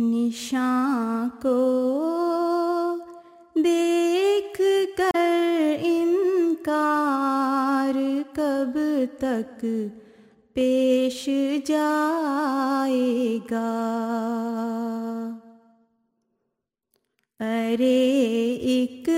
نشان کو دیکھ کر انکار کب تک پیش جائے گا؟ ارے ایک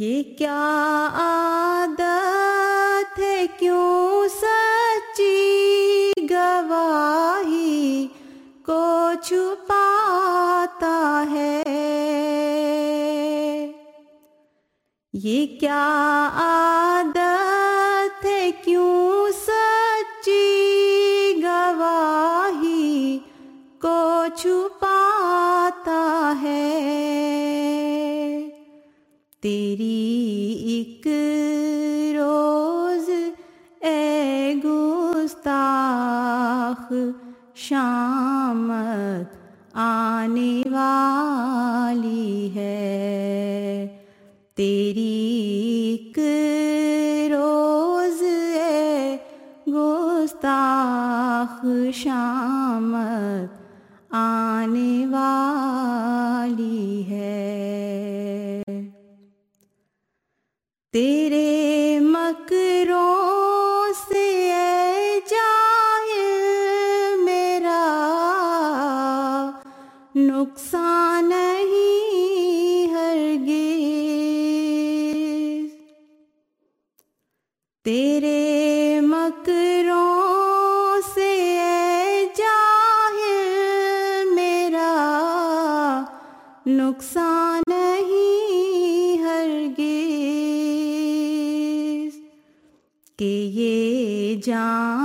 یہ کیا عادت ہے؟ کیوں سچی گواہی کو چھپاتا ہے؟ یہ کیا عادت ہے؟ کیوں سچی گواہی کو چھپاتا آنے والی ہے۔ تیری ایک روز اے گستاخ شامت آنے والی ہے۔ تیرے تیرے مکروں سے جاہل میرا نقصان نہیں ہرگز کہ یہ جان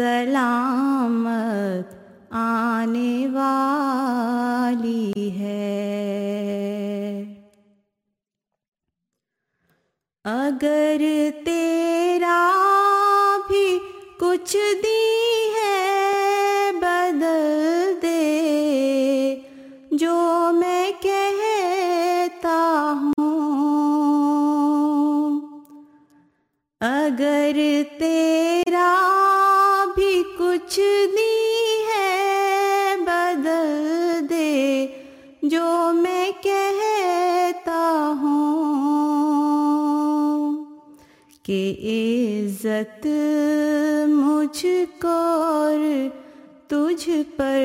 سلامت آنے والی ہے۔ اگر تیرا بھی کچھ دن کہ عزت مجھ کو اور تجھ پر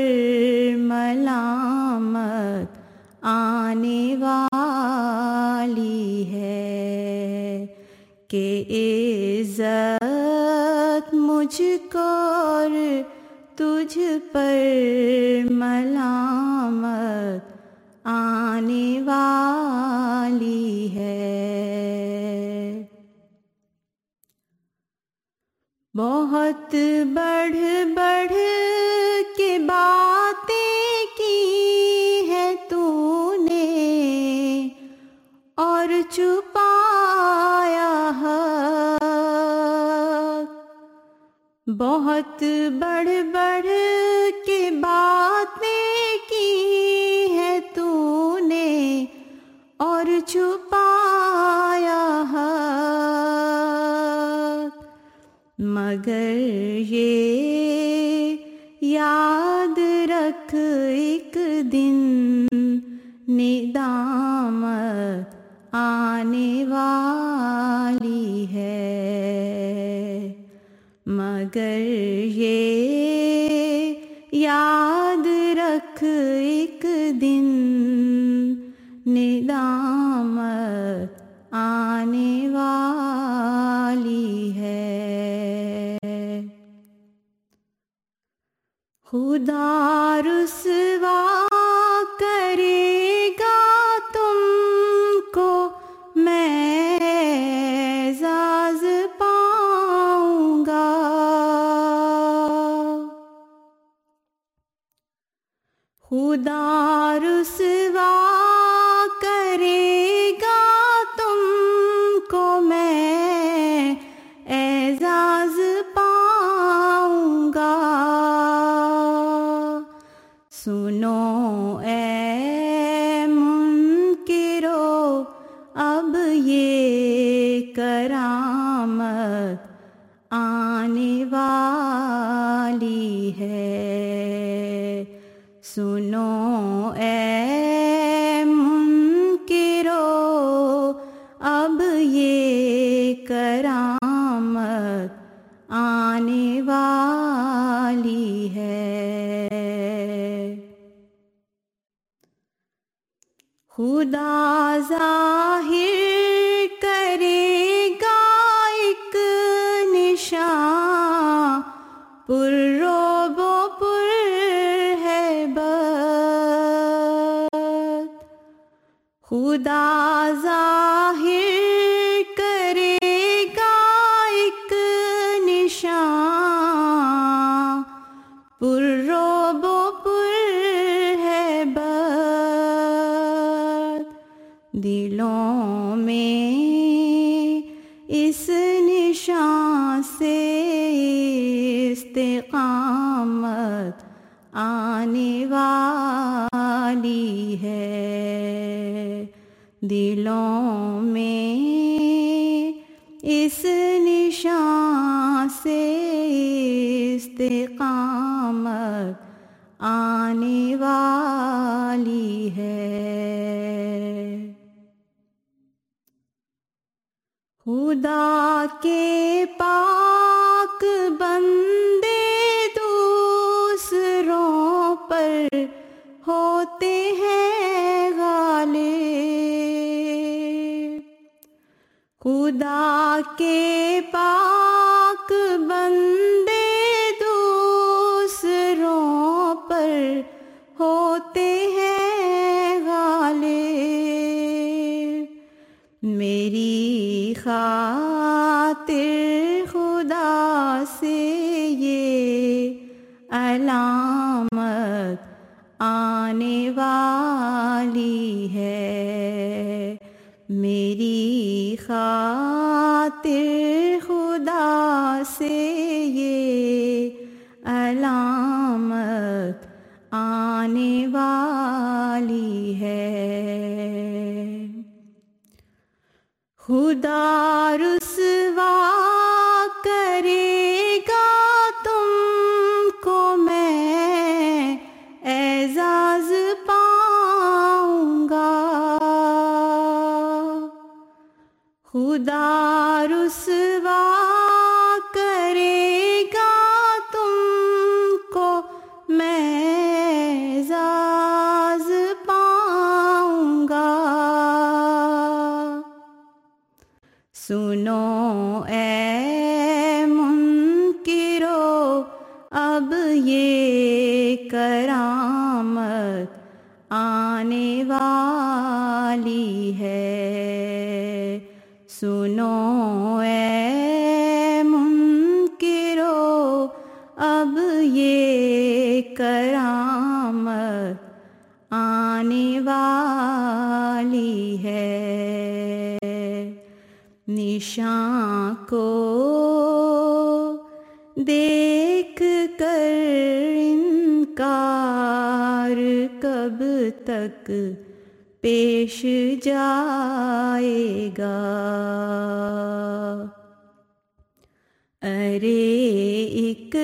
ملامت آنے والی ہے کہ عزت مجھ کو اور تجھ پر ملامت آنے والی ہے بہت بڑھ بڑھ کے باتیں کی ہے تو نے اور چھپایا بہت بڑھ بڑھ کے باتیں کی ہے تو نے اور چھپایا مگر یہ یاد رکھ ایک دن ندامت آنے والی ہے۔ مگر یہ یاد رکھ خدا رسوا کرے گا تم کو میں اعزاز پاؤں گا۔ خدا سنو اے منکرو اب یہ کرامت آنے والی ہے۔ خدا ظاہر خدا ظاہر کرے گا ایک نشان۔ پر روب و پر ہے دلوں میں اس نشان سے استقامت آنے والی ہے۔ دلوں میں اس نشان سے استقامت آنے والی ہے۔ خدا کے پاک بندے دوسروں پر ہوتے ہیں خدا کے پاک بندے دوسروں پر ہوتے ہیں غالب۔ میری خاطر خدا سے یہ علامت آنے والی ہے۔ میری خاطر خدا سے یہ علامت آنے والی ہے۔ خدا رسوا سنو اے منکرو، اب یہ کرامت آنے والی ہے۔ نشان کو دیکھ کر انکار کب تک پیش جائے گا۔ ارے ایک